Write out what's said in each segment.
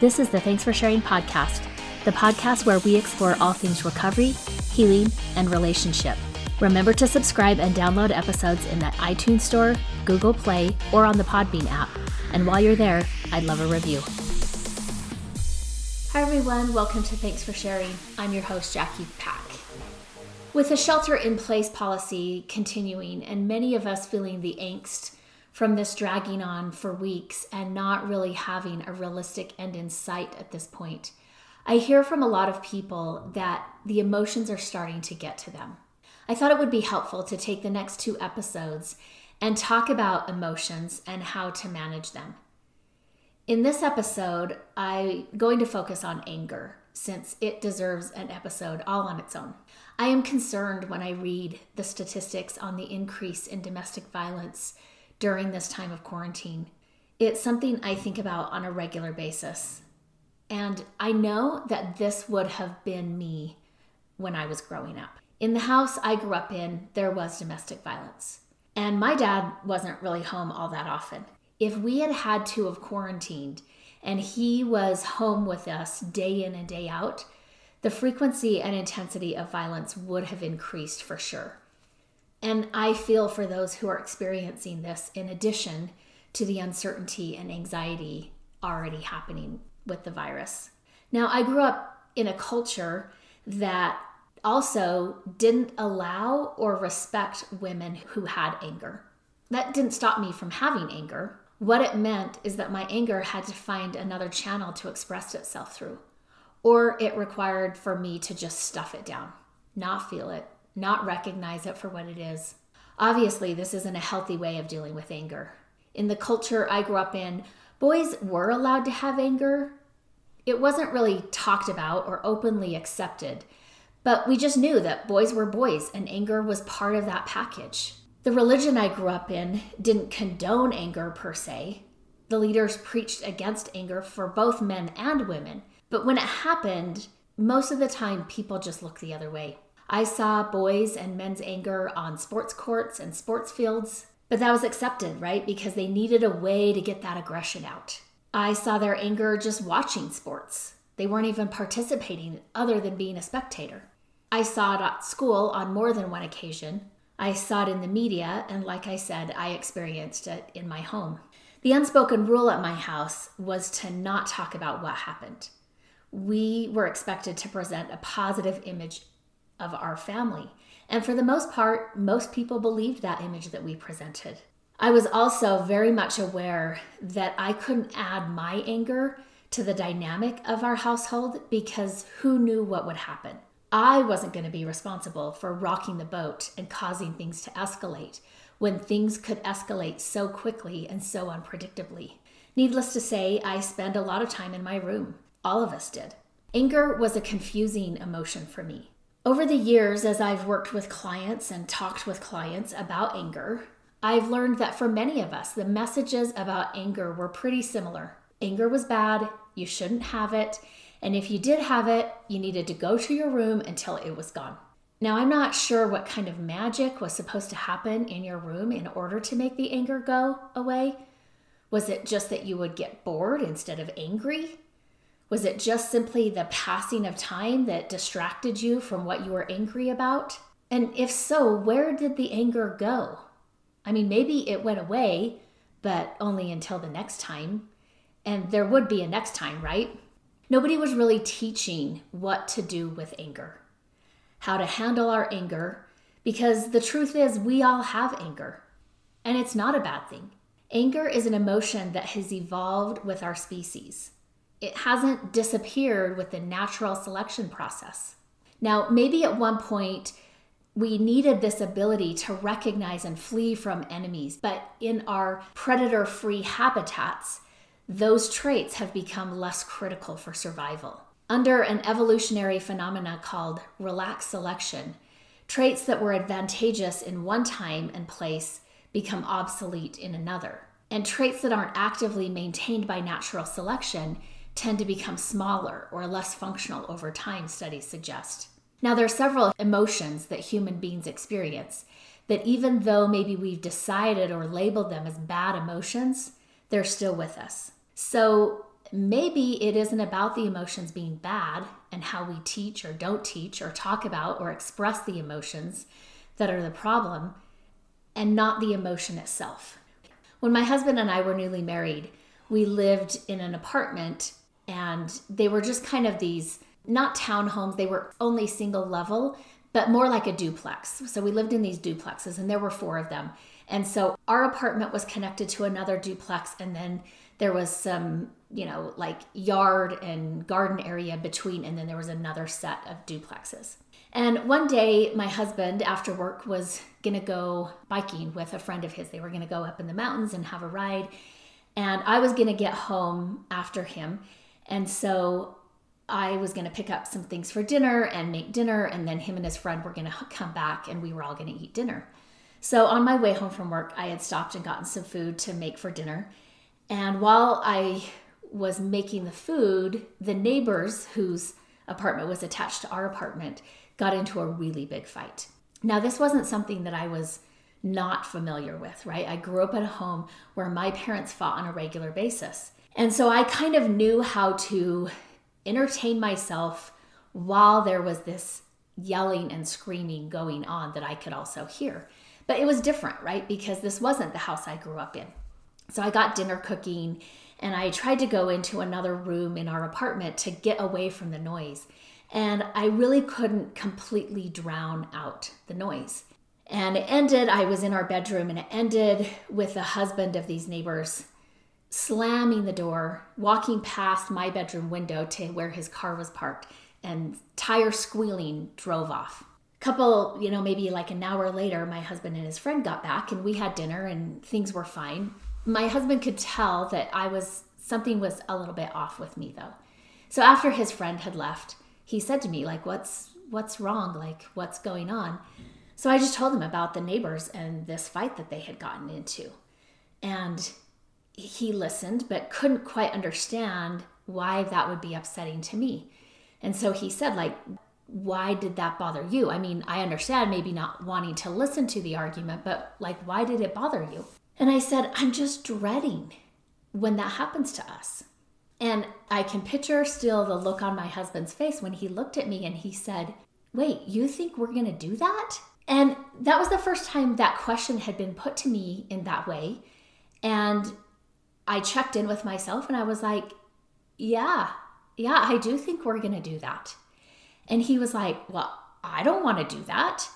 This is the Thanks for Sharing podcast, the podcast where we explore all things recovery, healing, and relationship. Remember to subscribe and download episodes in the iTunes Store, Google Play, or on the Podbean app. And while you're there, I'd love a review. Hi, everyone. Welcome to Thanks for Sharing. I'm your host, Jackie Pack. With the shelter in place policy continuing, and many of us feeling the angst from this dragging on for weeks and not really having a realistic end in sight at this point, I hear from a lot of people that the emotions are starting to get to them. I thought it would be helpful to take the next two episodes and talk about emotions and how to manage them. In this episode, I'm going to focus on anger since it deserves an episode all on its own. I am concerned when I read the statistics on the increase in domestic violence during this time of quarantine. It's something I think about on a regular basis. And I know that this would have been me when I was growing up. In the house I grew up in, there was domestic violence. And my dad wasn't really home all that often. If we had had to have quarantined and he was home with us day in and day out, the frequency and intensity of violence would have increased for sure. And I feel for those who are experiencing this in addition to the uncertainty and anxiety already happening with the virus. Now, I grew up in a culture that also didn't allow or respect women who had anger. That didn't stop me from having anger. What it meant is that my anger had to find another channel to express itself through, or it required for me to just stuff it down, not feel it, not recognize it for what it is. Obviously, this isn't a healthy way of dealing with anger. In the culture I grew up in, boys were allowed to have anger. It wasn't really talked about or openly accepted, but we just knew that boys were boys and anger was part of that package. The religion I grew up in didn't condone anger per se. The leaders preached against anger for both men and women. But when it happened, most of the time people just looked the other way. I saw boys and men's anger on sports courts and sports fields, but that was accepted, right? Because they needed a way to get that aggression out. I saw their anger just watching sports. They weren't even participating other than being a spectator. I saw it at school on more than one occasion, I saw it in the media, and like I said, I experienced it in my home. The unspoken rule at my house was to not talk about what happened. We were expected to present a positive image of our family. And for the most part, most people believed that image that we presented. I was also very much aware that I couldn't add my anger to the dynamic of our household because who knew what would happen? I wasn't going to be responsible for rocking the boat and causing things to escalate when things could escalate so quickly and so unpredictably. Needless to say, I spent a lot of time in my room. All of us did. Anger was a confusing emotion for me. Over the years, as I've worked with clients and talked with clients about anger, I've learned that for many of us, the messages about anger were pretty similar. Anger was bad, you shouldn't have it, and if you did have it, you needed to go to your room until it was gone. Now, I'm not sure what kind of magic was supposed to happen in your room in order to make the anger go away. Was it just that you would get bored instead of angry? Was it just simply the passing of time that distracted you from what you were angry about? And if so, where did the anger go? I mean, maybe it went away, but only until the next time. And there would be a next time, right? Nobody was really teaching what to do with anger, how to handle our anger, because the truth is, we all have anger, and it's not a bad thing. Anger is an emotion that has evolved with our species. It hasn't disappeared with the natural selection process. Now, maybe at one point, we needed this ability to recognize and flee from enemies, but in our predator free habitats, those traits have become less critical for survival. Under an evolutionary phenomena called relaxed selection, traits that were advantageous in one time and place become obsolete in another. And traits that aren't actively maintained by natural selection tend to become smaller or less functional over time, studies suggest. Now, there are several emotions that human beings experience that, even though maybe we've decided or labeled them as bad emotions, they're still with us. So, maybe it isn't about the emotions being bad and how we teach or don't teach or talk about or express the emotions that are the problem and not the emotion itself. When my husband and I were newly married, we lived in an apartment and they were just kind of these not townhomes, they were only single level, but more like a duplex. So we lived in these duplexes and there were four of them. And so our apartment was connected to another duplex and then there was some, you know, like yard and garden area between and then there was another set of duplexes. And one day, my husband, after work, was gonna go biking with a friend of his. They were gonna go up in the mountains and have a ride. And I was gonna get home after him. And so I was gonna pick up some things for dinner and make dinner. And then him and his friend were gonna come back and we were all gonna eat dinner. So on my way home from work, I had stopped and gotten some food to make for dinner. And while I was making the food, the neighbors whose apartment was attached to our apartment got into a really big fight. Now, this wasn't something that I was not familiar with, right? I grew up at a home where my parents fought on a regular basis. And so I kind of knew how to entertain myself while there was this yelling and screaming going on that I could also hear. But it was different, right? Because this wasn't the house I grew up in. So I got dinner cooking and I tried to go into another room in our apartment to get away from the noise. And I really couldn't completely drown out the noise. And it ended, I was in our bedroom, and it ended with the husband of these neighbors slamming the door, walking past my bedroom window to where his car was parked, and tire squealing drove off. Couple, you know, maybe like an hour later, my husband and his friend got back and we had dinner and things were fine. My husband could tell that I was something was a little bit off with me though. So after his friend had left, he said to me like what's what's wrong like what's going on so i just told him about the neighbors and this fight that they had gotten into and he listened but couldn't quite understand why that would be upsetting to me and so he said like why did that bother you i mean i understand maybe not wanting to listen to the argument but like why did it bother you and i said i'm just dreading when that happens to us and I can picture still the look on my husband's face when he looked at me and he said, Wait, you think we're going to do that? And that was the first time that question had been put to me in that way. And I checked in with myself and I was like, Yeah, yeah, I do think we're going to do that. And he was like, Well, I don't want to do that.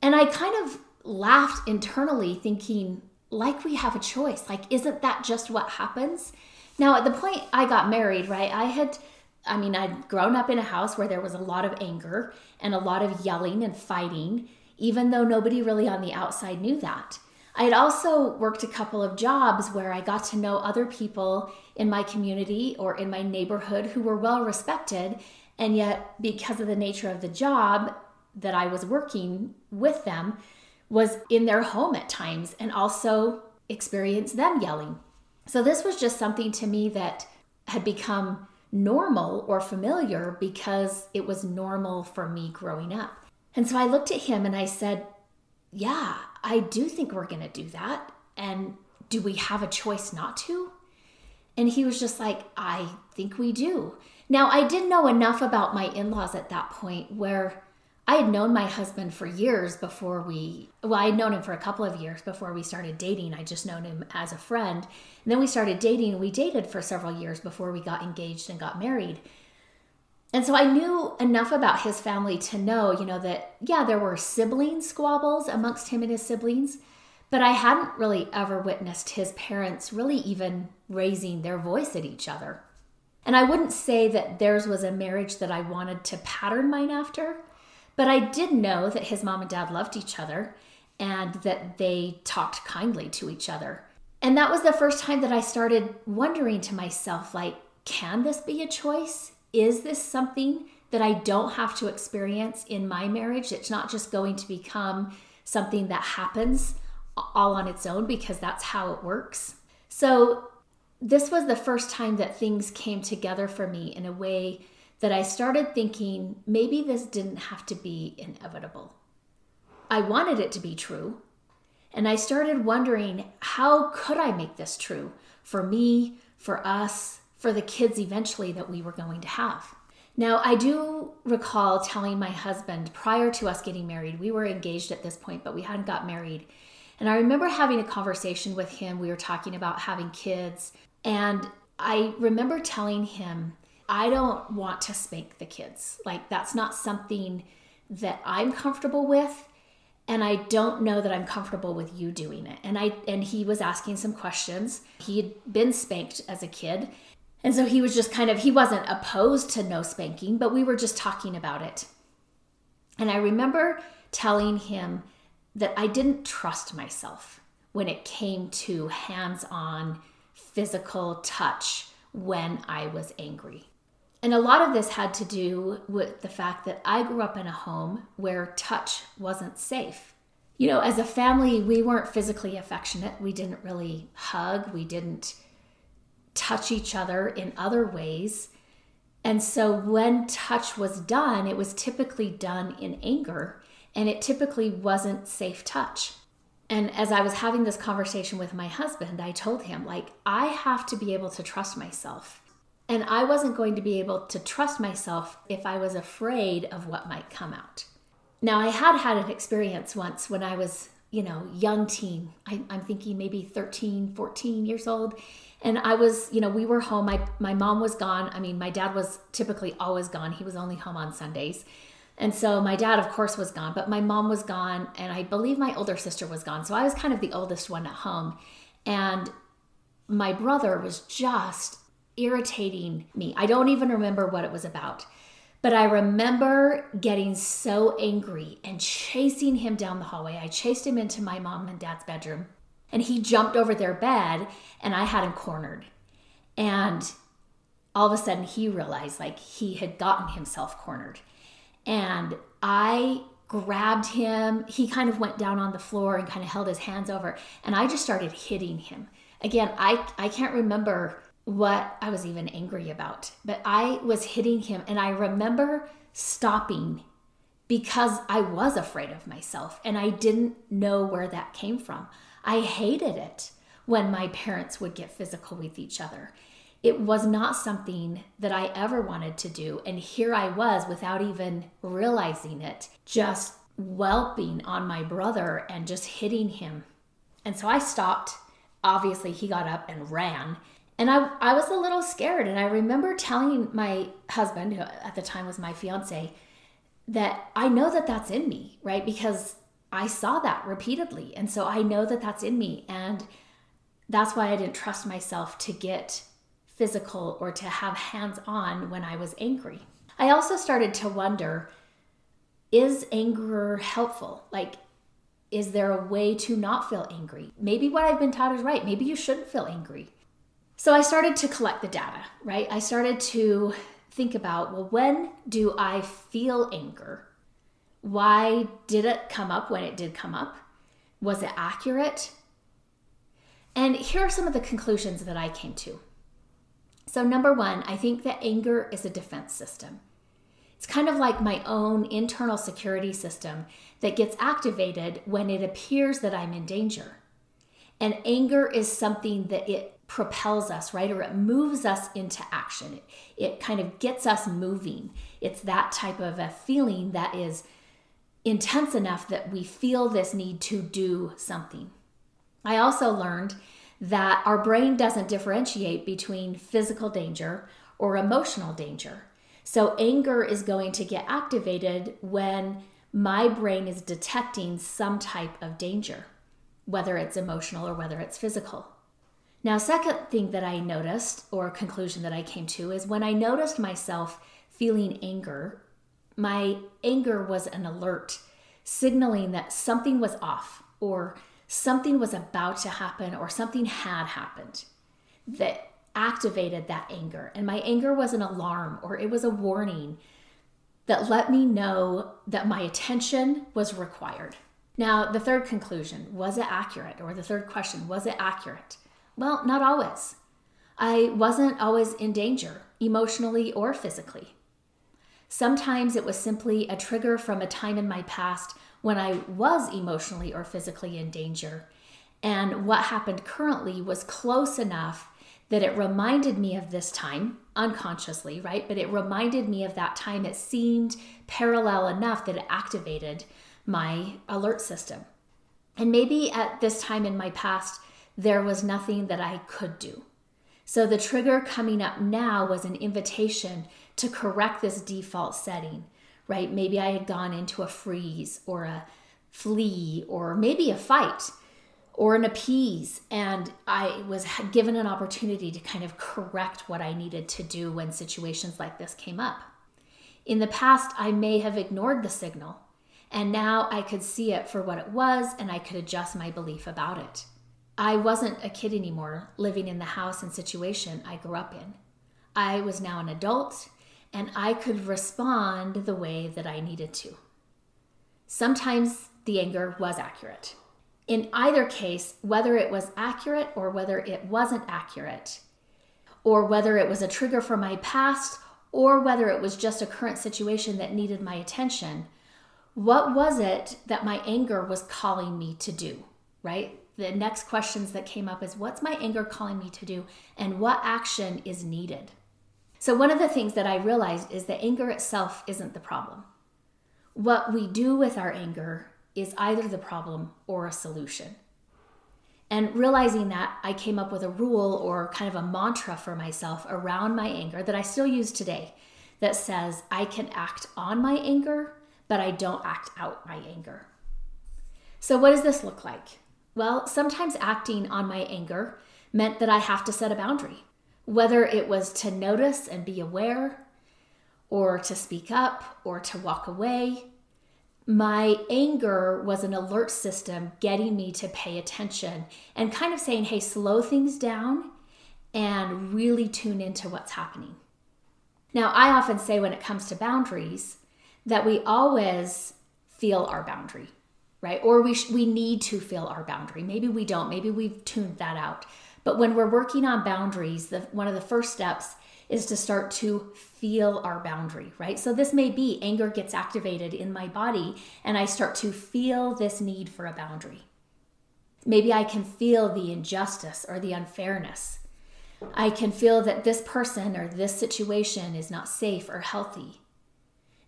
And I kind of laughed internally, thinking, like we have a choice. Like, isn't that just what happens? Now, at the point I got married, right, I had, I mean, I'd grown up in a house where there was a lot of anger and a lot of yelling and fighting, even though nobody really on the outside knew that. I had also worked a couple of jobs where I got to know other people in my community or in my neighborhood who were well respected. And yet, because of the nature of the job that I was working with them, was in their home at times and also experienced them yelling so this was just something to me that had become normal or familiar because it was normal for me growing up. And so I looked at him and I said, Yeah, I do think we're going to do that. And do we have a choice not to? And he was just like, I think we do. Now, I didn't know enough about my in laws at that point where I had known my husband for years before we, well, I had known him for a couple of years before we started dating. I just known him as a friend. And then we started dating. We dated for several years before we got engaged and got married. And so I knew enough about his family to know, you know, that, yeah, there were sibling squabbles amongst him and his siblings, but I hadn't really ever witnessed his parents really even raising their voice at each other. And I wouldn't say that theirs was a marriage that I wanted to pattern mine after but I did know that his mom and dad loved each other and that they talked kindly to each other. And that was the first time that I started wondering to myself, like, can this be a choice? Is this something that I don't have to experience in my marriage? It's not just going to become something that happens all on its own because that's how it works. So, this was the first time that things came together for me in a way that I started thinking maybe this didn't have to be inevitable. I wanted it to be true. And I started wondering how could I make this true for me, for us, for the kids eventually that we were going to have. Now, I do recall telling my husband prior to us getting married, we were engaged at this point, but we hadn't got married. And I remember having a conversation with him. We were talking about having kids. And I remember telling him, I don't want to spank the kids. Like, that's not something that I'm comfortable with. And I don't know that I'm comfortable with you doing it. And I and he was asking some questions. He had been spanked as a kid and so he was just kind of, he wasn't opposed to no spanking, but we were just talking about it. And I remember telling him that I didn't trust myself when it came to hands on physical touch when I was angry. And a lot of this had to do with the fact that I grew up in a home where touch wasn't safe. You know, as a family, we weren't physically affectionate. We didn't really hug. We didn't touch each other in other ways. And so when touch was done, it was typically done in anger and it typically wasn't safe touch. And as I was having this conversation with my husband, I told him, like, I have to be able to trust myself. And I wasn't going to be able to trust myself if I was afraid of what might come out. Now, I had had an experience once when I was, you know, young teen. I, am thinking maybe 13, 14 years old and I was, you know, we were home. My my mom was gone. I mean, my dad was typically always gone. He was only home on Sundays. And so my dad, of course, was gone, but my mom was gone, and I believe my older sister was gone. So I was kind of the oldest one at home. And my brother was just irritating me. I don't even remember what it was about. But I remember getting so angry and chasing him down the hallway. I chased him into my mom and dad's bedroom and he jumped over their bed and I had him cornered. And all of a sudden he realized like he had gotten himself cornered. And I grabbed him. He kind of went down on the floor and kind of held his hands over and I just started hitting him. Again, I I can't remember what I was even angry about, but I was hitting him and I remember stopping because I was afraid of myself and I didn't know where that came from. I hated it when my parents would get physical with each other. It was not something that I ever wanted to do. And here I was without even realizing it, just whelping on my brother and just hitting him. And so I stopped. Obviously, he got up and ran. And I, I was a little scared. And I remember telling my husband, who at the time was my fiance, that I know that that's in me, right? Because I saw that repeatedly. And so I know that that's in me. And that's why I didn't trust myself to get physical or to have hands on when I was angry. I also started to wonder is anger helpful? Like, is there a way to not feel angry? Maybe what I've been taught is right. Maybe you shouldn't feel angry. So I started to collect the data, right? I started to think about well, when do I feel anger? Why did it come up when it did come up? Was it accurate? And here are some of the conclusions that I came to. So, number one, I think that anger is a defense system. It's kind of like my own internal security system that gets activated when it appears that I'm in danger. And anger is something that it propels us, right? Or it moves us into action. It, it kind of gets us moving. It's that type of a feeling that is intense enough that we feel this need to do something. I also learned that our brain doesn't differentiate between physical danger or emotional danger. So, anger is going to get activated when my brain is detecting some type of danger, whether it's emotional or whether it's physical. Now, second thing that I noticed, or conclusion that I came to, is when I noticed myself feeling anger my anger was an alert signaling that something was off or something was about to happen or something had happened that activated that anger. And my anger was an alarm or it was a warning that let me know that my attention was required. Now, the third conclusion was it accurate? Or the third question was it accurate? Well, not always. I wasn't always in danger, emotionally or physically. Sometimes it was simply a trigger from a time in my past when I was emotionally or physically in danger. And what happened currently was close enough that it reminded me of this time unconsciously, right? But it reminded me of that time. It seemed parallel enough that it activated my alert system. And maybe at this time in my past, there was nothing that I could do. So the trigger coming up now was an invitation to correct this default setting, right? Maybe I had gone into a freeze or a flee or maybe a fight or an appease. And I was given an opportunity to kind of correct what I needed to do when situations like this came up. In the past, I may have ignored the signal, and now I could see it for what it was and I could adjust my belief about it. I wasn't a kid anymore living in the house and situation I grew up in. I was now an adult and I could respond the way that I needed to. Sometimes the anger was accurate. In either case, whether it was accurate or whether it wasn't accurate, or whether it was a trigger from my past or whether it was just a current situation that needed my attention, what was it that my anger was calling me to do, right? The next questions that came up is what's my anger calling me to do and what action is needed? So, one of the things that I realized is that anger itself isn't the problem. What we do with our anger is either the problem or a solution. And realizing that, I came up with a rule or kind of a mantra for myself around my anger that I still use today that says I can act on my anger, but I don't act out my anger. So, what does this look like? Well, sometimes acting on my anger meant that I have to set a boundary, whether it was to notice and be aware, or to speak up, or to walk away, my anger was an alert system getting me to pay attention and kind of saying, hey, slow things down and really tune into what's happening. Now, I often say when it comes to boundaries that we always feel our boundary, right? Or we, sh- we need to feel our boundary. Maybe we don't, maybe we've tuned that out. But when we're working on boundaries, the, one of the first steps is to start to feel our boundary, right? So this may be anger gets activated in my body and I start to feel this need for a boundary. Maybe I can feel the injustice or the unfairness. I can feel that this person or this situation is not safe or healthy.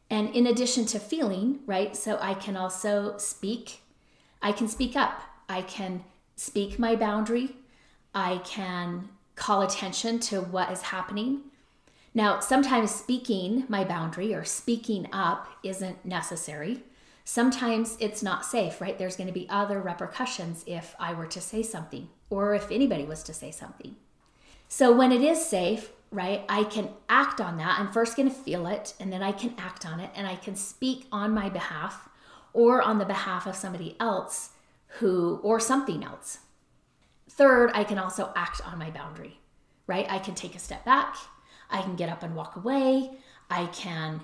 And in addition to feeling, right, so I can also speak. I can speak up. I can speak my boundary. I can call attention to what is happening. Now, sometimes speaking my boundary or speaking up isn't necessary. Sometimes it's not safe, right? There's going to be other repercussions if I were to say something or if anybody was to say something. So, when it is safe, right, I can act on that. I'm first going to feel it and then I can act on it and I can speak on my behalf or on the behalf of somebody else who, or something else. Third, I can also act on my boundary, right? I can take a step back, I can get up and walk away, I can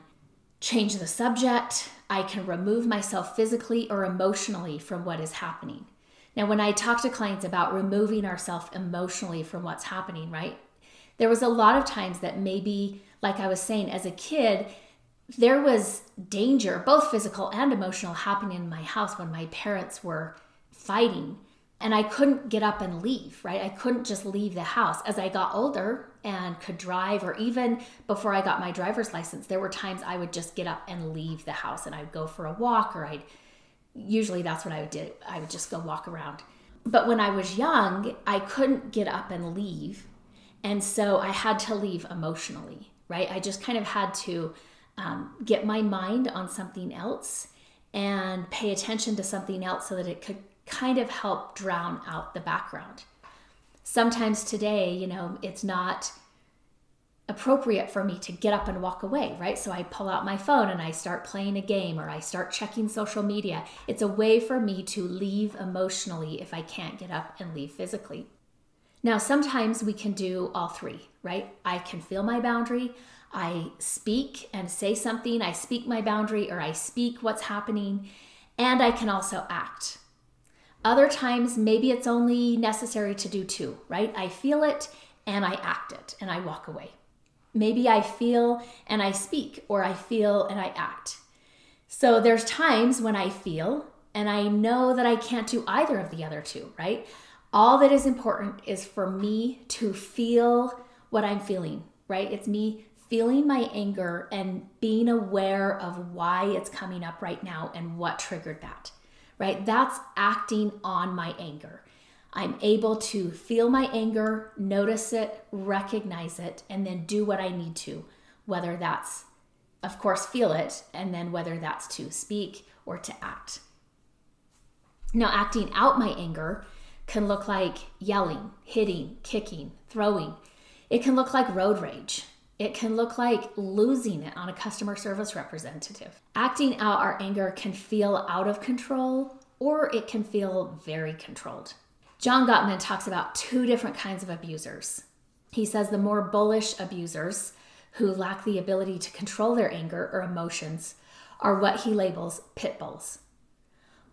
change the subject, I can remove myself physically or emotionally from what is happening. Now, when I talk to clients about removing ourselves emotionally from what's happening, right? There was a lot of times that maybe, like I was saying, as a kid, there was danger, both physical and emotional, happening in my house when my parents were fighting and I couldn't get up and leave, right? I couldn't just leave the house. As I got older and could drive, or even before I got my driver's license, there were times I would just get up and leave the house and I'd go for a walk, or I'd usually that's what I would do. I would just go walk around. But when I was young, I couldn't get up and leave. And so I had to leave emotionally, right? I just kind of had to um, get my mind on something else and pay attention to something else so that it could kind of help drown out the background. Sometimes today, you know, it's not appropriate for me to get up and walk away, right? So I pull out my phone and I start playing a game or I start checking social media. It's a way for me to leave emotionally if I can't get up and leave physically. Now, sometimes we can do all three, right? I can feel my boundary, I speak and say something, I speak my boundary or I speak what's happening, and I can also act. Other times, maybe it's only necessary to do two, right? I feel it and I act it and I walk away. Maybe I feel and I speak, or I feel and I act. So there's times when I feel and I know that I can't do either of the other two, right? All that is important is for me to feel what I'm feeling, right? It's me feeling my anger and being aware of why it's coming up right now and what triggered that, right? That's acting on my anger. I'm able to feel my anger, notice it, recognize it, and then do what I need to, whether that's, of course, feel it, and then whether that's to speak or to act. Now, acting out my anger can look like yelling, hitting, kicking, throwing. It can look like road rage. It can look like losing it on a customer service representative. Acting out our anger can feel out of control or it can feel very controlled. John Gottman talks about two different kinds of abusers. He says the more bullish abusers, who lack the ability to control their anger or emotions, are what he labels pit bulls.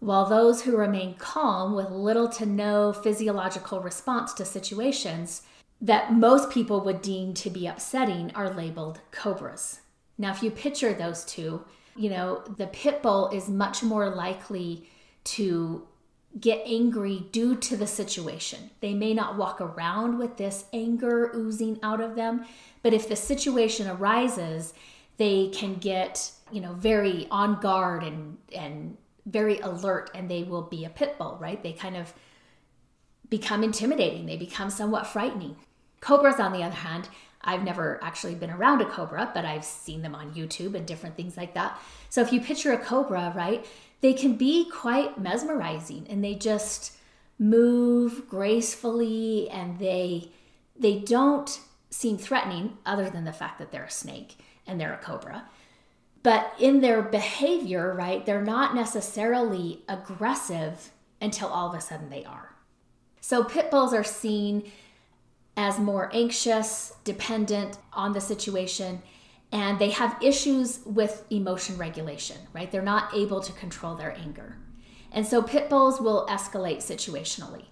While those who remain calm with little to no physiological response to situations that most people would deem to be upsetting are labeled cobras. Now, if you picture those two, you know, the pit bull is much more likely to get angry due to the situation. They may not walk around with this anger oozing out of them, but if the situation arises, they can get, you know, very on guard and and very alert and they will be a pit bull, right? They kind of become intimidating. They become somewhat frightening. Cobras on the other hand, I've never actually been around a cobra, but I've seen them on YouTube and different things like that. So if you picture a cobra, right, they can be quite mesmerizing and they just move gracefully and they they don't seem threatening other than the fact that they're a snake and they're a cobra but in their behavior right they're not necessarily aggressive until all of a sudden they are so pit bulls are seen as more anxious dependent on the situation and they have issues with emotion regulation, right? They're not able to control their anger. And so pit bulls will escalate situationally.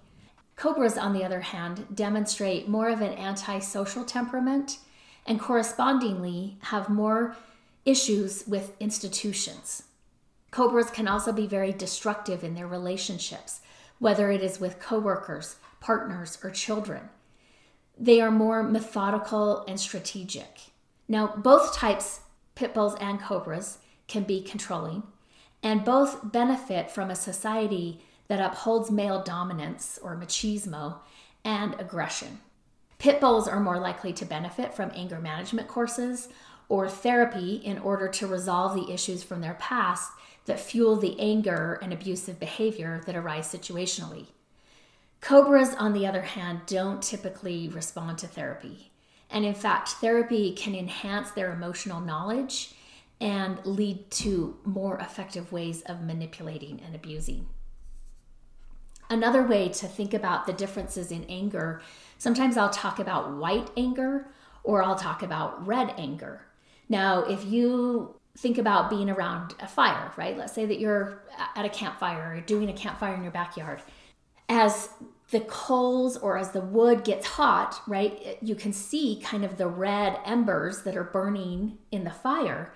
Cobras, on the other hand, demonstrate more of an antisocial temperament and correspondingly have more issues with institutions. Cobras can also be very destructive in their relationships, whether it is with coworkers, partners, or children. They are more methodical and strategic. Now, both types, pit bulls and cobras, can be controlling, and both benefit from a society that upholds male dominance or machismo and aggression. Pit bulls are more likely to benefit from anger management courses or therapy in order to resolve the issues from their past that fuel the anger and abusive behavior that arise situationally. Cobras, on the other hand, don't typically respond to therapy. And in fact, therapy can enhance their emotional knowledge and lead to more effective ways of manipulating and abusing. Another way to think about the differences in anger, sometimes I'll talk about white anger or I'll talk about red anger. Now, if you think about being around a fire, right? Let's say that you're at a campfire or doing a campfire in your backyard. As the coals or as the wood gets hot, right, you can see kind of the red embers that are burning in the fire.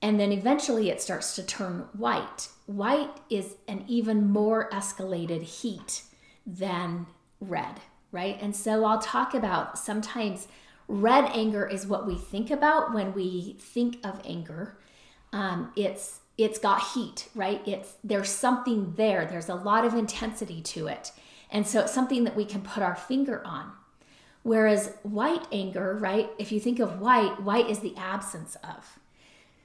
And then eventually it starts to turn white. White is an even more escalated heat than red, right? And so I'll talk about sometimes red anger is what we think about when we think of anger. Um, it's it's got heat, right? It's there's something there. There's a lot of intensity to it. And so it's something that we can put our finger on. Whereas white anger, right, if you think of white, white is the absence of.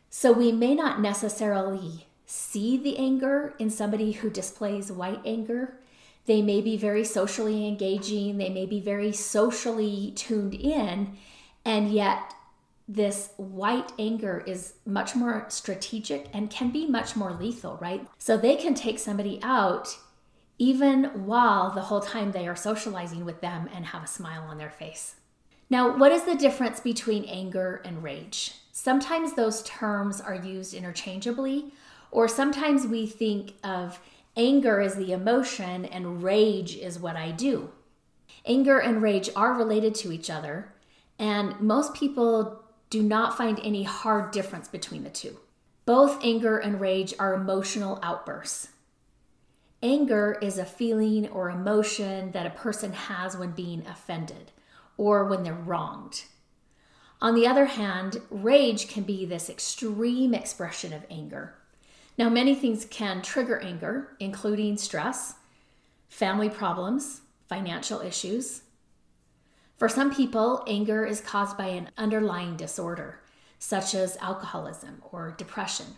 So we may not necessarily see the anger in somebody who displays white anger. They may be very socially engaging, they may be very socially tuned in, and yet this white anger is much more strategic and can be much more lethal, right? So they can take somebody out even while the whole time they are socializing with them and have a smile on their face. Now, what is the difference between anger and rage? Sometimes those terms are used interchangeably, or sometimes we think of anger as the emotion and rage is what I do. Anger and rage are related to each other, and most people do not find any hard difference between the two. Both anger and rage are emotional outbursts. Anger is a feeling or emotion that a person has when being offended or when they're wronged. On the other hand, rage can be this extreme expression of anger. Now, many things can trigger anger, including stress, family problems, financial issues. For some people, anger is caused by an underlying disorder, such as alcoholism or depression.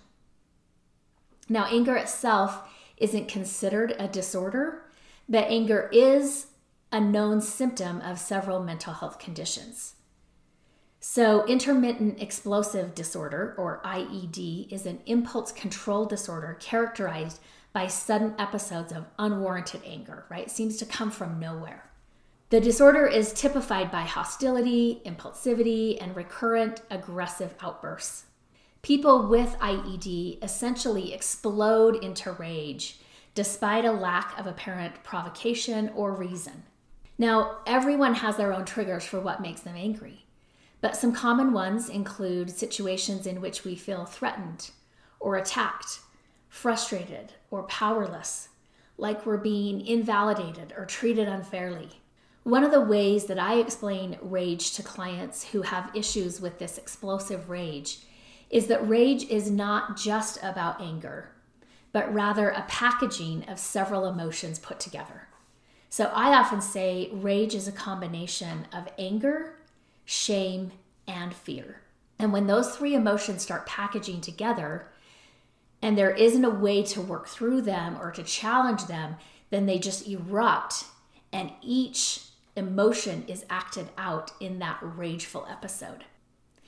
Now, anger itself isn't considered a disorder, but anger is a known symptom of several mental health conditions. So, intermittent explosive disorder, or IED, is an impulse control disorder characterized by sudden episodes of unwarranted anger, right? It seems to come from nowhere. The disorder is typified by hostility, impulsivity, and recurrent aggressive outbursts. People with IED essentially explode into rage despite a lack of apparent provocation or reason. Now, everyone has their own triggers for what makes them angry, but some common ones include situations in which we feel threatened or attacked, frustrated or powerless, like we're being invalidated or treated unfairly. One of the ways that I explain rage to clients who have issues with this explosive rage is that rage is not just about anger, but rather a packaging of several emotions put together. So I often say rage is a combination of anger, shame, and fear. And when those three emotions start packaging together, and there isn't a way to work through them or to challenge them, then they just erupt, and each emotion is acted out in that rageful episode.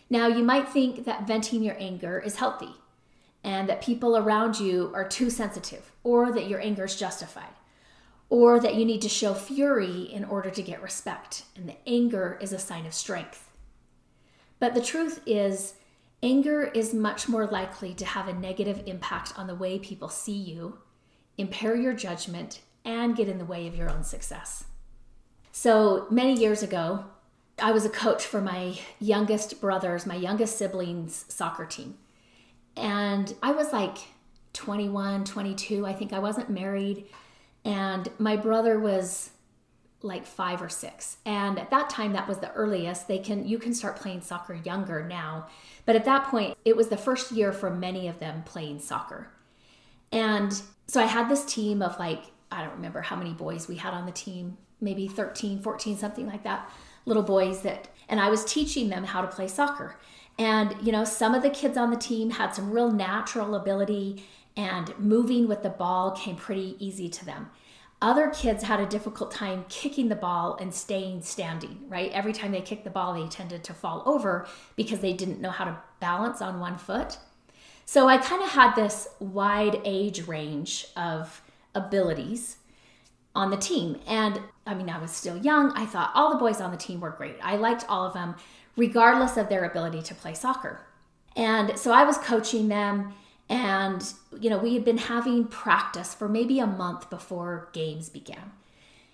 Now, you might think that venting your anger is healthy and that people around you are too sensitive or that your anger is justified or that you need to show fury in order to get respect and the anger is a sign of strength. But the truth is, anger is much more likely to have a negative impact on the way people see you, impair your judgment, and get in the way of your own success. So many years ago, I was a coach for my youngest brothers, my youngest siblings' soccer team. And I was like 21, 22. I think I wasn't married. And my brother was like five or six. And at that time, that was the earliest. They can you can start playing soccer younger now. But at that point, it was the first year for many of them playing soccer. And so I had this team of like, I don't remember how many boys we had on the team, maybe 13, 14, something like that little boys that, and I was teaching them how to play soccer. And, you know, some of the kids on the team had some real natural ability, and moving with the ball came pretty easy to them. Other kids had a difficult time kicking the ball and staying standing, right? Every time they kicked the ball, they tended to fall over because they didn't know how to balance on one foot. So I kind of had this wide age range of abilities on the team. And I mean, I was still young. I thought all the boys on the team were great. I liked all of them, regardless of their ability to play soccer. And so I was coaching them. And, you know, we had been having practice for maybe a month before games began.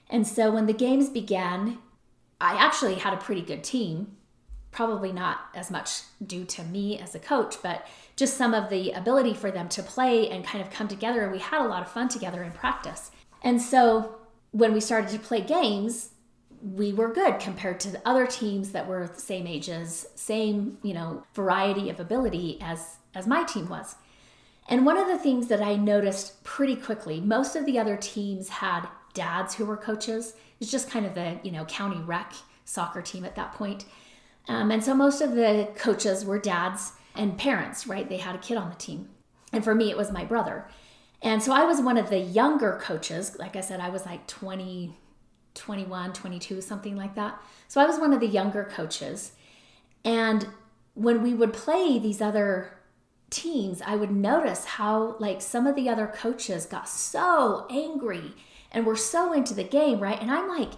And so when the games began, I actually had a pretty good team. Probably not as much due to me as a coach, but just some of the ability for them to play and kind of come together. And we had a lot of fun together in practice. And so when we started to play games, we were good compared to the other teams that were the same ages, same, you know, variety of ability as as my team was. And one of the things that I noticed pretty quickly, most of the other teams had dads who were coaches. It's just kind of the, you know, county rec soccer team at that point. Um, and so most of the coaches were dads and parents, right? They had a kid on the team. And for me, it was my brother. And so I was one of the younger coaches. Like I said, I was like 20, 21, 22, something like that. So I was one of the younger coaches. And when we would play these other teams, I would notice how, like, some of the other coaches got so angry and were so into the game, right? And I'm like,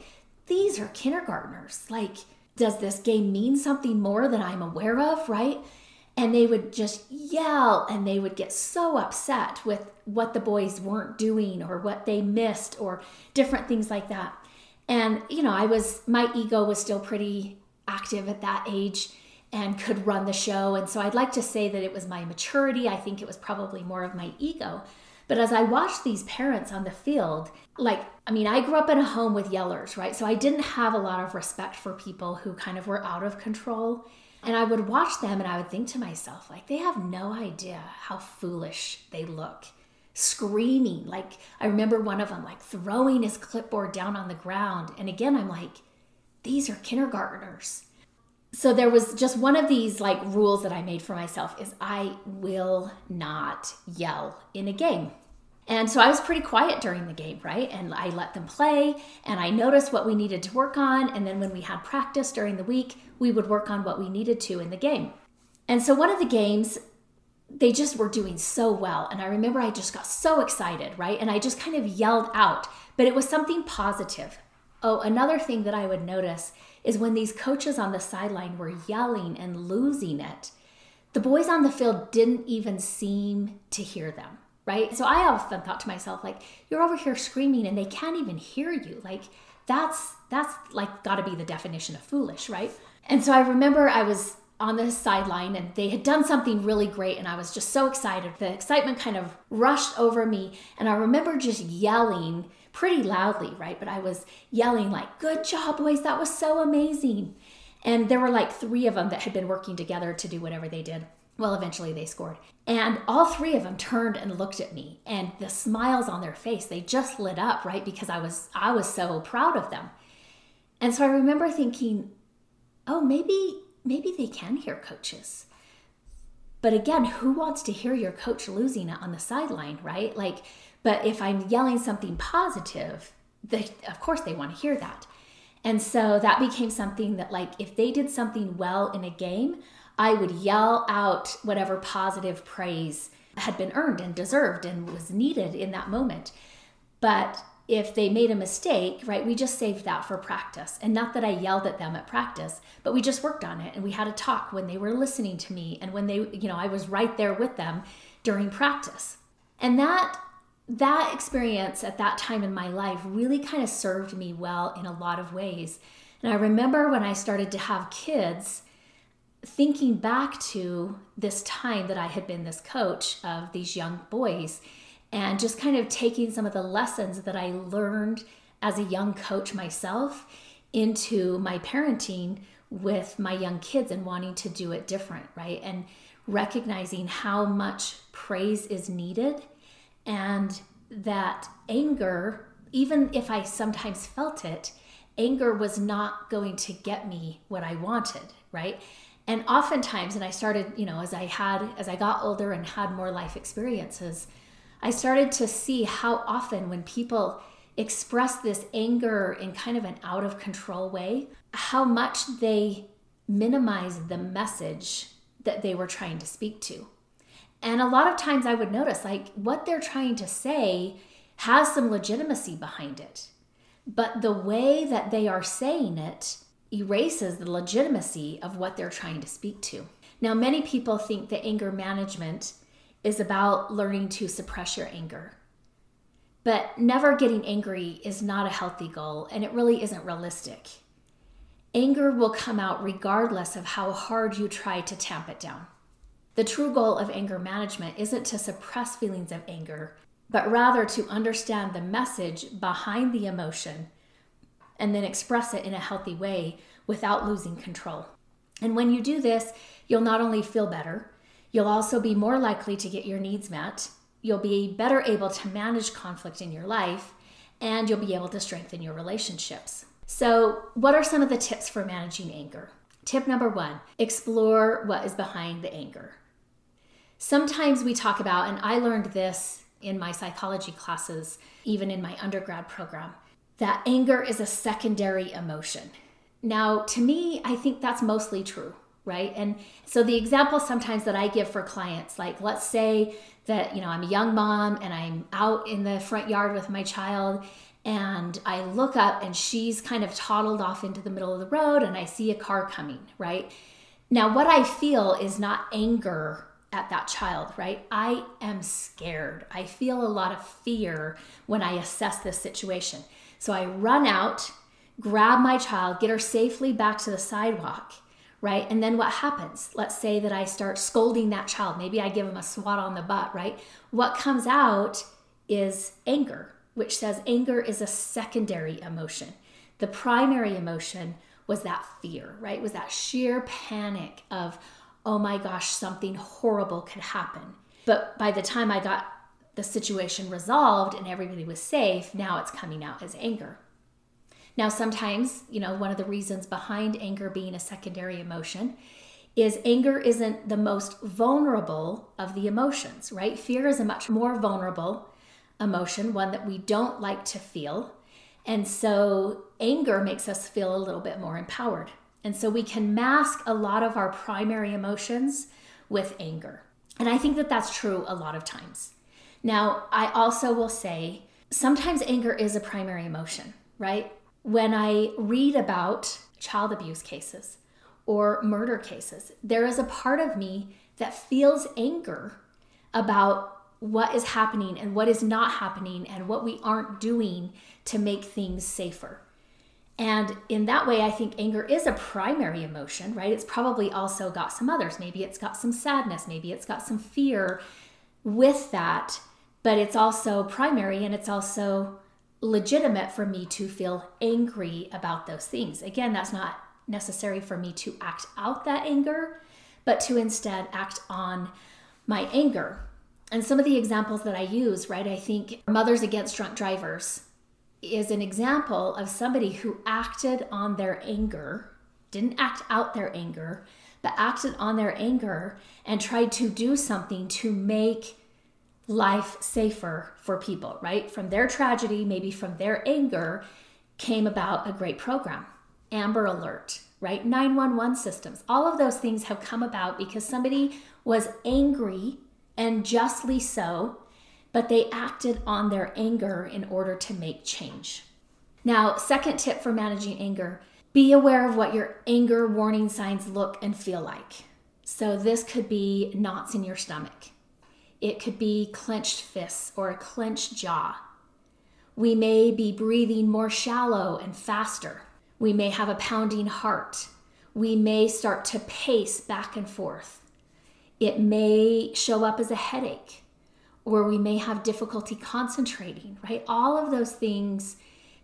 these are kindergartners. Like, does this game mean something more than I'm aware of, right? And they would just yell and they would get so upset with what the boys weren't doing or what they missed or different things like that. And, you know, I was, my ego was still pretty active at that age and could run the show. And so I'd like to say that it was my maturity. I think it was probably more of my ego. But as I watched these parents on the field, like, I mean, I grew up in a home with yellers, right? So I didn't have a lot of respect for people who kind of were out of control. And I would watch them and I would think to myself, like, they have no idea how foolish they look. Screaming. Like, I remember one of them, like, throwing his clipboard down on the ground. And again, I'm like, these are kindergartners. So there was just one of these like rules that I made for myself is I will not yell in a game. And so I was pretty quiet during the game, right? And I let them play and I noticed what we needed to work on. And then when we had practice during the week, we would work on what we needed to in the game. And so one of the games, they just were doing so well. And I remember I just got so excited, right? And I just kind of yelled out, but it was something positive. Oh, another thing that I would notice is when these coaches on the sideline were yelling and losing it, the boys on the field didn't even seem to hear them right? So I often thought to myself, like, you're over here screaming and they can't even hear you. Like, that's that's like got to be the definition of foolish, right? And so I remember I was on the sideline and they had done something really great and I was just so excited. The excitement kind of rushed over me and I remember just yelling pretty loudly, right? But I was yelling like, "Good job, boys. That was so amazing." And there were like 3 of them that had been working together to do whatever they did. Well, eventually they scored. And all three of them turned and looked at me and the smiles on their face, they just lit up, right? Because I was I was so proud of them. And so I remember thinking, "Oh, maybe maybe they can hear coaches." But again, who wants to hear your coach losing on the sideline, right? Like, but if I'm yelling something positive, they, of course they want to hear that. And so that became something that, like, if they did something well in a game, I would yell out whatever positive praise had been earned and deserved and was needed in that moment. But if they made a mistake, right, we just saved that for practice. And not that I yelled at them at practice, but we just worked on it and we had a talk when they were listening to me and when they, you know, I was right there with them during practice. And that that experience at that time in my life really kind of served me well in a lot of ways. And I remember when I started to have kids, thinking back to this time that I had been this coach of these young boys and just kind of taking some of the lessons that I learned as a young coach myself into my parenting with my young kids and wanting to do it different, right? And recognizing how much praise is needed and that anger, even if I sometimes felt it, anger was not going to get me what I wanted, right? And oftentimes and i started you know as i had as i got older and had more life experiences i started to see how often when people express this anger in kind of an out of control way how much they minimize the message that they were trying to speak to. And a lot of times i would notice like what they're trying to say has some legitimacy behind it but the way that they are saying it erases the legitimacy of what they're trying to speak to. Now, many people think that anger management is about learning to suppress your anger. But never getting angry is not a healthy goal, and it really isn't realistic. Anger will come out regardless of how hard you try to tamp it down. The true goal of anger management isn't to suppress feelings of anger, but rather to understand the message behind the emotion and then express it in a healthy way without losing control. And when you do this, you'll not only feel better, you'll also be more likely to get your needs met, you'll be better able to manage conflict in your life, and you'll be able to strengthen your relationships. So, what are some of the tips for managing anger? Tip number one explore what is behind the anger. Sometimes we talk about, and I learned this in my psychology classes, even in my undergrad program, that anger is a secondary emotion. Now, to me, I think that's mostly true, right? And so the example sometimes that I give for clients, like let's say that, you know, I'm a young mom and I'm out in the front yard with my child and I look up and she's kind of toddled off into the middle of the road and I see a car coming, right? Now, what I feel is not anger at that child, right? I am scared. I feel a lot of fear when I assess this situation. So I run out, grab my child, get her safely back to the sidewalk, right? And then what happens? Let's say that I start scolding that child. Maybe I give him a swat on the butt, right? What comes out is anger, which says anger is a secondary emotion. The primary emotion was that fear, right? Was that sheer panic of, oh my gosh, something horrible could happen. But by the time I got the situation resolved and everybody was safe, now it's coming out as anger. Now, sometimes, you know, one of the reasons behind anger being a secondary emotion is anger isn't the most vulnerable of the emotions, right? Fear is a much more vulnerable emotion, one that we don't like to feel. And so anger makes us feel a little bit more empowered. And so we can mask a lot of our primary emotions with anger. And I think that that's true a lot of times. Now, I also will say sometimes anger is a primary emotion, right? When I read about child abuse cases, or murder cases. There is a part of me that feels anger about what is happening and what is not happening and what we aren't doing to make things safer. And in that way, I think anger is a primary emotion, right? It's probably also got some others. Maybe it's got some sadness, maybe it's got some fear with that, but it's also primary and it's also legitimate for me to feel angry about those things. Again, that's not necessary for me to act out that anger, but to instead act on my anger. And some of the examples that I use, right, I think Mothers Against Drunk Drivers is an example of somebody who acted on their anger, didn't act out their anger, but acted on their anger and tried to do something to make life safer for people, right? From their tragedy, maybe from their anger, came about a great program. Amber Alert, right? 911 systems. All of those things have come about because somebody was angry and justly so, but they acted on their anger in order to make change. Now, second tip for managing anger be aware of what your anger warning signs look and feel like. So, this could be knots in your stomach, it could be clenched fists or a clenched jaw. We may be breathing more shallow and faster. We may have a pounding heart. We may start to pace back and forth. It may show up as a headache, or we may have difficulty concentrating, right? All of those things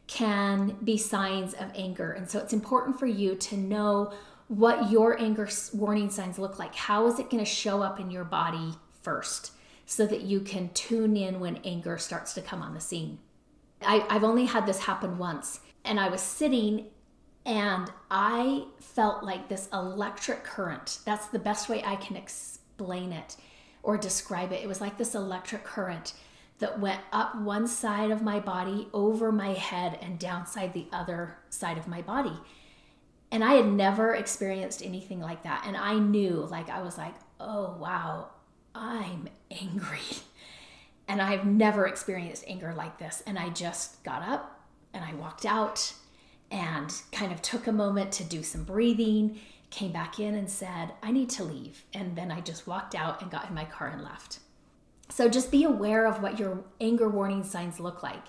can be signs of anger. And so it's important for you to know what your anger warning signs look like. How is it going to show up in your body first so that you can tune in when anger starts to come on the scene? I, have only had this happen once, and I was sitting and I felt like this electric current. That's the best way I can explain it or describe it. It was like this electric current that went up one side of my body, over my head, and downside the other side of my body. And I had never experienced anything like that. And I knew, like, I was like, oh, wow, I'm angry. And I've never experienced anger like this. And I just got up and I walked out and kind of took a moment to do some breathing, came back in and said, I need to leave. And then I just walked out and got in my car and left. So just be aware of what your anger warning signs look like.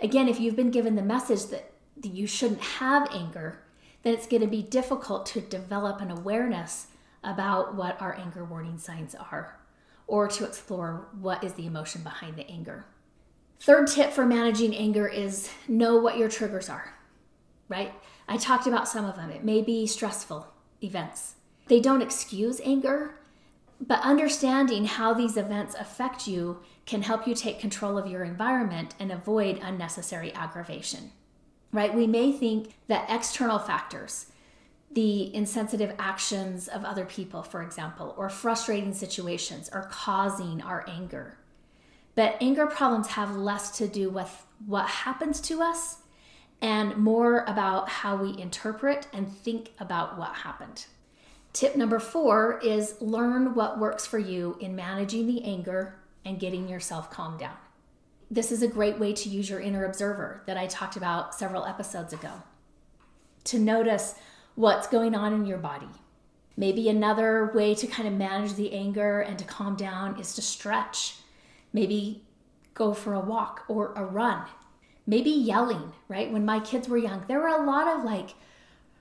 Again, if you've been given the message that you shouldn't have anger, then it's going to be difficult to develop an awareness about what our anger warning signs are or to explore what is the emotion behind the anger. Third tip for managing anger is know what your triggers are right? I talked about some of them. It may be stressful events. They don't excuse anger, but understanding how these events affect you can help you take control of your environment and avoid unnecessary aggravation. Right? We may think that external factors, the insensitive actions of other people, for example, or frustrating situations are causing our anger. But anger problems have less to do with what happens to us and more about how we interpret and think about what happened. Tip number four is learn what works for you in managing the anger and getting yourself calmed down. This is a great way to use your inner observer that I talked about several episodes ago. To notice what's going on in your body. Maybe another way to kind of manage the anger and to calm down is to stretch. Maybe go for a walk or a run maybe yelling, right? When my kids were young, there were a lot of like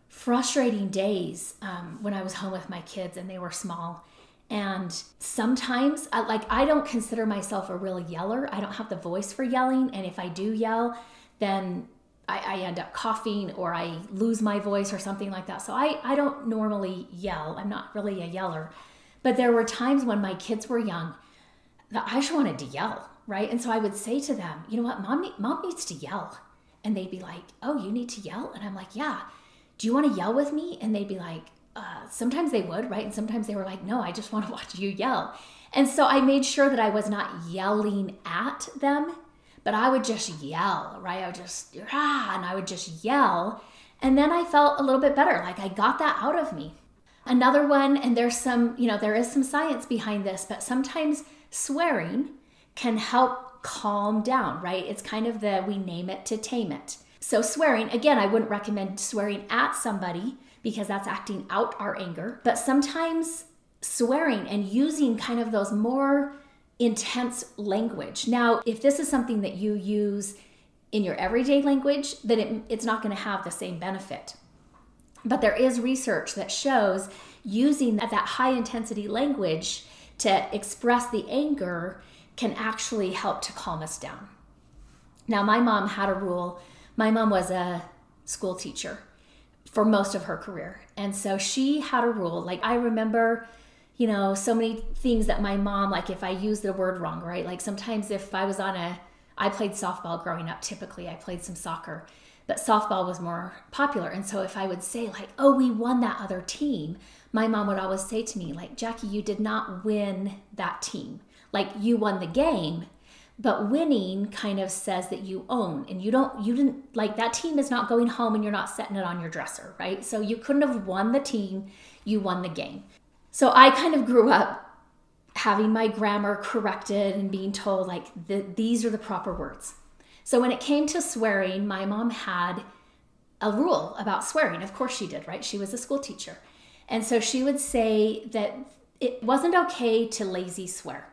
frustrating days um, when I was home with my kids and they were small. And sometimes, like, I don't consider myself a real yeller. I don't have the voice for yelling. And if I do yell, then I, I, end up coughing or I lose my voice or something like that. So I, I don't normally yell. I'm not really a yeller. But there were times when my kids were young that I just wanted to yell, right? And so I would say to them, you know what, mom, mom needs to yell. And they'd be like, oh, you need to yell? And I'm like, yeah. Do you want to yell with me? And they'd be like, uh, sometimes they would, right? And sometimes they were like, no, I just want to watch you yell. And so I made sure that I was not yelling at them, but I would just yell, right? I would just, ah, and I would just yell. And then I felt a little bit better. Like I got that out of me. Another one, and there's some, you know, there is some science behind this, but sometimes swearing can help calm down, right? It's kind of the we name it to tame it. So, swearing, again, I wouldn't recommend swearing at somebody because that's acting out our anger. But sometimes swearing and using kind of those more intense language. Now, if this is something that you use in your everyday language, then it, it's not going to have the same benefit. But there is research that shows using that, that high intensity language to express the anger can actually help to calm us down. Now, my mom had a rule. My mom was a school teacher for most of her career. And so she had a rule. Like I remember, you know, so many things that my mom, like if I use the word wrong, right? Like sometimes if I was on a, I played softball growing up, typically I played some soccer, but softball was more popular. And so if I would say, like, oh, we won that other team, my mom would always say to me, like, Jackie, you did not win that team. Like, you won the game, but winning kind of says that you own and you don't you didn't like that team is not going home and you're not setting it on your dresser right so you couldn't have won the team you won the game so i kind of grew up having my grammar corrected and being told like the, these are the proper words so when it came to swearing my mom had a rule about swearing of course she did right she was a school teacher and so she would say that it wasn't okay to lazy swear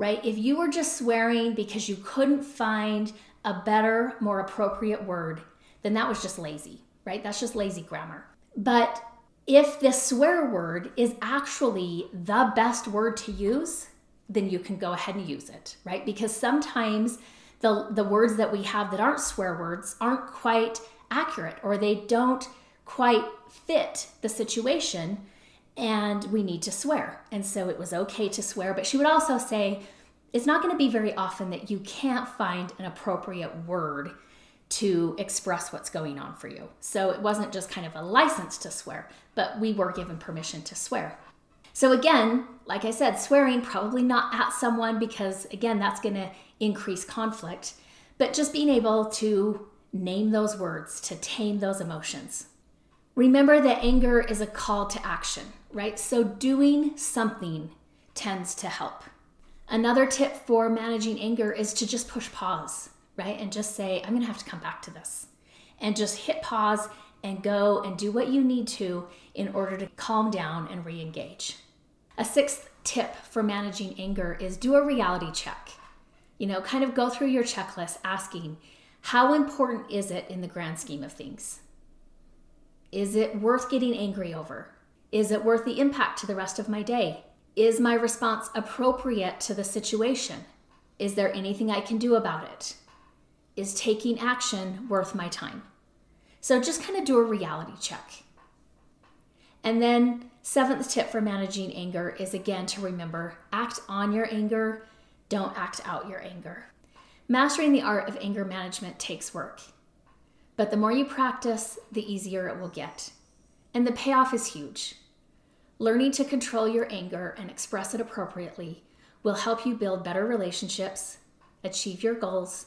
right? If you were just swearing because you couldn't find a better, more appropriate word, then that was just lazy, right? That's just lazy grammar. But if this swear word is actually the best word to use, then you can go ahead and use it, right? Because sometimes the, the words that we have that aren't swear words aren't quite accurate or they don't quite fit the situation and we need to swear. And so it was okay to swear, but she would also say, it's not going to be very often that you can't find an appropriate word to express what's going on for you. So it wasn't just kind of a license to swear, but we were given permission to swear. So again, like I said, swearing probably not at someone because again, that's going to increase conflict, but just being able to name those words, to tame those emotions. Remember that anger is a call to action right? So doing something tends to help. Another tip for managing anger is to just push pause, right? And just say, I'm gonna have to come back to this. And just hit pause and go and do what you need to in order to calm down and re engage. A sixth tip for managing anger is do a reality check. You know, kind of go through your checklist asking, how important is it in the grand scheme of things? Is it worth getting angry over? Is it worth the impact to the rest of my day? Is my response appropriate to the situation? Is there anything I can do about it? Is taking action worth my time? So just kind of do a reality check. And then, seventh tip for managing anger is again to remember act on your anger, don't act out your anger. Mastering the art of anger management takes work, but the more you practice, the easier it will get. And the payoff is huge. Learning to control your anger and express it appropriately will help you build better relationships, achieve your goals,